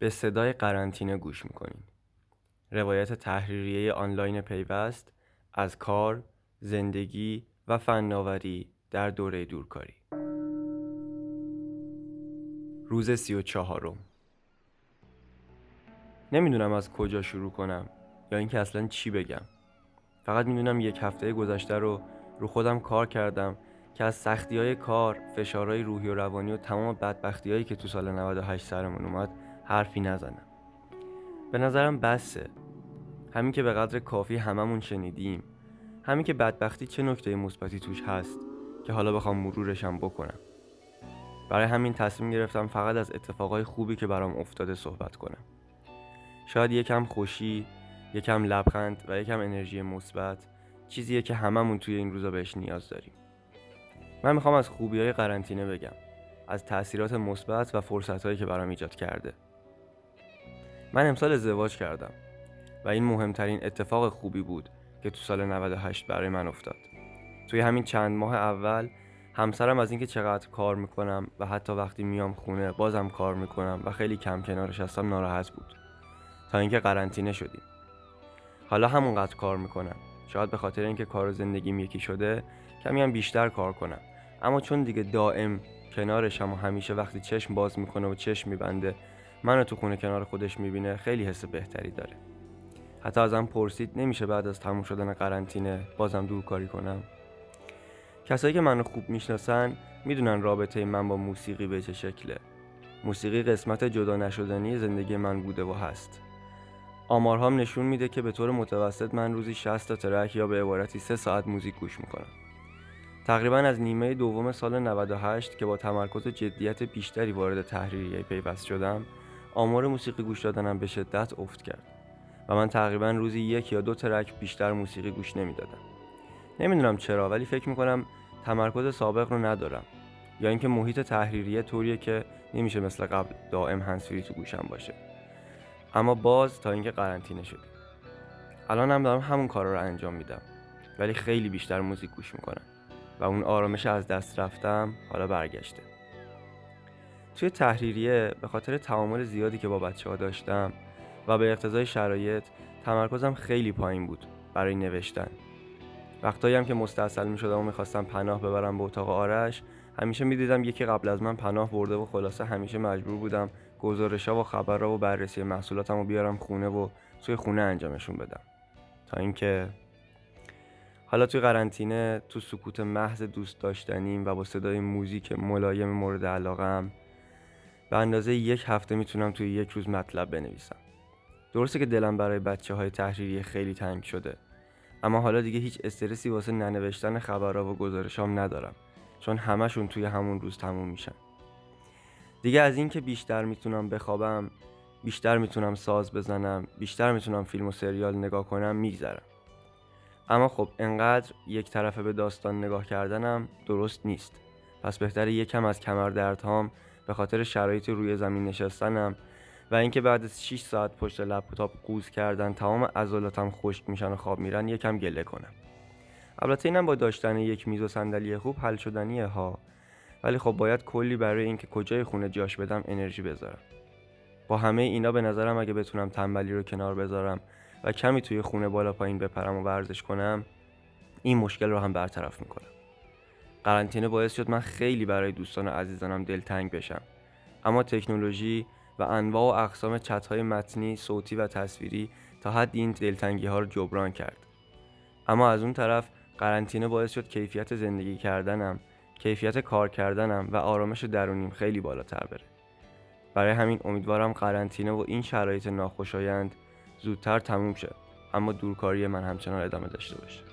به صدای قرنطینه گوش می‌کنین. روایت تحریریه آنلاین پیوست از کار، زندگی و فناوری در دوره دورکاری. روز سی و چهارم نمی‌دونم از کجا شروع کنم یا اینکه اصلا چی بگم. فقط می‌دونم یک هفته گذشته رو رو خودم کار کردم که از سختی های کار، فشارهای روحی و روانی و تمام بدبختی هایی که تو سال 98 سرمون اومد حرفی نزنم. به نظرم بسه. همین که به قدر کافی هممون شنیدیم. همین که بدبختی چه نکته مثبتی توش هست که حالا بخوام مرورشم بکنم. برای همین تصمیم گرفتم فقط از اتفاقای خوبی که برام افتاده صحبت کنم. شاید یکم خوشی یکم لبخند و یکم انرژی مثبت چیزیه که هممون توی این روزا بهش نیاز داریم. من می‌خوام از خوبی های قرنطینه بگم از تاثیرات مثبت و فرصت هایی که برام ایجاد کرده. من امسال ازدواج کردم و این مهمترین اتفاق خوبی بود که تو سال 98 برای من افتاد. توی همین چند ماه اول همسرم از اینکه چقدر کار می‌کنم و حتی وقتی میام خونه بازم کار می‌کنم و خیلی کم کنارش هستم ناراحت بود. تا اینکه قرنطینه شدیم. حالا همونقدر کار می‌کنم. شاید به خاطر اینکه کار و زندگیم یکی شده کمی هم بیشتر کار کنم. اما چون دیگه دائم کنارشم و همیشه وقتی چشم باز می‌کنه و چشم میبنده منو تو خونه کنار خودش می‌بینه خیلی حس بهتری داره. حتی ازم پرسید نمیشه بعد از تموم شدن قرنطینه بازم دور کاری کنم؟ کسایی که منو خوب می‌شناسن می‌دونن رابطه من با موسیقی به چه شکله. موسیقی قسمت جدا نشدنی زندگی من بوده و هست. آمارهام نشون میده که به طور متوسط من روزی 60 تا ترک یا به عبارتی 3 ساعت موزیک گوش می‌کنم. تقریبا از نیمه دوم سال 98 که با تمرکز و جدیت بیشتری وارد تحریریه پیوست شدم آمار موسیقی گوش دادنم به شدت افت کرد و من تقریبا روزی یک یا دو ترک بیشتر موسیقی گوش نمی‌دادم. نمی‌دونم چرا ولی فکر می‌کنم تمرکز سابق رو ندارم یا اینکه محیط تحریریه طوریه که نمیشه مثل قبل دائم هنسفری تو گوشم باشه. اما باز تا اینکه قرنطینه شد الان هم دارم همون کارا رو انجام میدم ولی خیلی بیشتر موزیک گوش می‌کنم و اون آرامش از دست رفتم حالا برگشته. توی تحریریه به خاطر تعامل زیادی که با بچه ها داشتم و به اقتضای شرایط تمرکزم خیلی پایین بود برای نوشتن. وقتایی هم که مستاصل می شدم و می‌خواستم پناه ببرم به اتاق آرش همیشه می‌دیدم یکی قبل از من پناه برده و خلاصه همیشه مجبور بودم گزارش ها و خبرها و بررسی محصولاتم رو بیارم خونه و توی خونه انجامشون بدم. تا اینکه حالا توی قرنطینه تو سکوت محض دوست داشتنیم و با صدای موزیک ملایم مورد علاقم به اندازه یک هفته می‌تونم توی یک روز مطلب بنویسم. درسته که دلم برای بچه های تحریری خیلی تنگ شده. اما حالا دیگه هیچ استرسی واسه ننوشتن خبرها و گزارشام ندارم چون همشون توی همون روز تموم میشن. دیگه از اینکه بیشتر می‌تونم بخوابم بیشتر می‌تونم ساز بزنم بیشتر می‌تونم فیلم و سریال نگاه کنم میگذرم. اما خب انقدر یک طرفه به داستان نگاه کردنم درست نیست. پس بهتر یکم از کمر دردهام به خاطر شرایط روی زمین نشستنم و اینکه بعد از 6 ساعت پشت لپتاپ قوز کردن تمام عضلاتم خشک میشن و خواب میرن یکم گله کنم. البته اینم با داشتن یک میز و صندلی خوب حل شدنیه ها. ولی خب باید کلی برای اینکه کجای خونه جاش بدم انرژی بذارم. با همه اینا به نظرم اگه بتونم تنبلی رو کنار بذارم و کمی توی خونه بالا پایین بپرم و ورزش کنم این مشکل رو هم برطرف می‌کنم. قرنطینه باعث شد من خیلی برای دوستان و عزیزانم دلتنگ بشم. اما تکنولوژی و انواع و اقسام چتهای متنی، صوتی و تصویری تا حد این دلتنگی ها رو جبران کرد. اما از اون طرف قرنطینه باعث شد کیفیت زندگی کردنم کیفیت کار کردنم و آرامش درونیم خیلی بالاتر بره. برای همین امیدوارم قرنطینه و این شرایط ناخوشایند زودتر تموم شه. اما دورکاری من همچنان ادامه داشته باشه.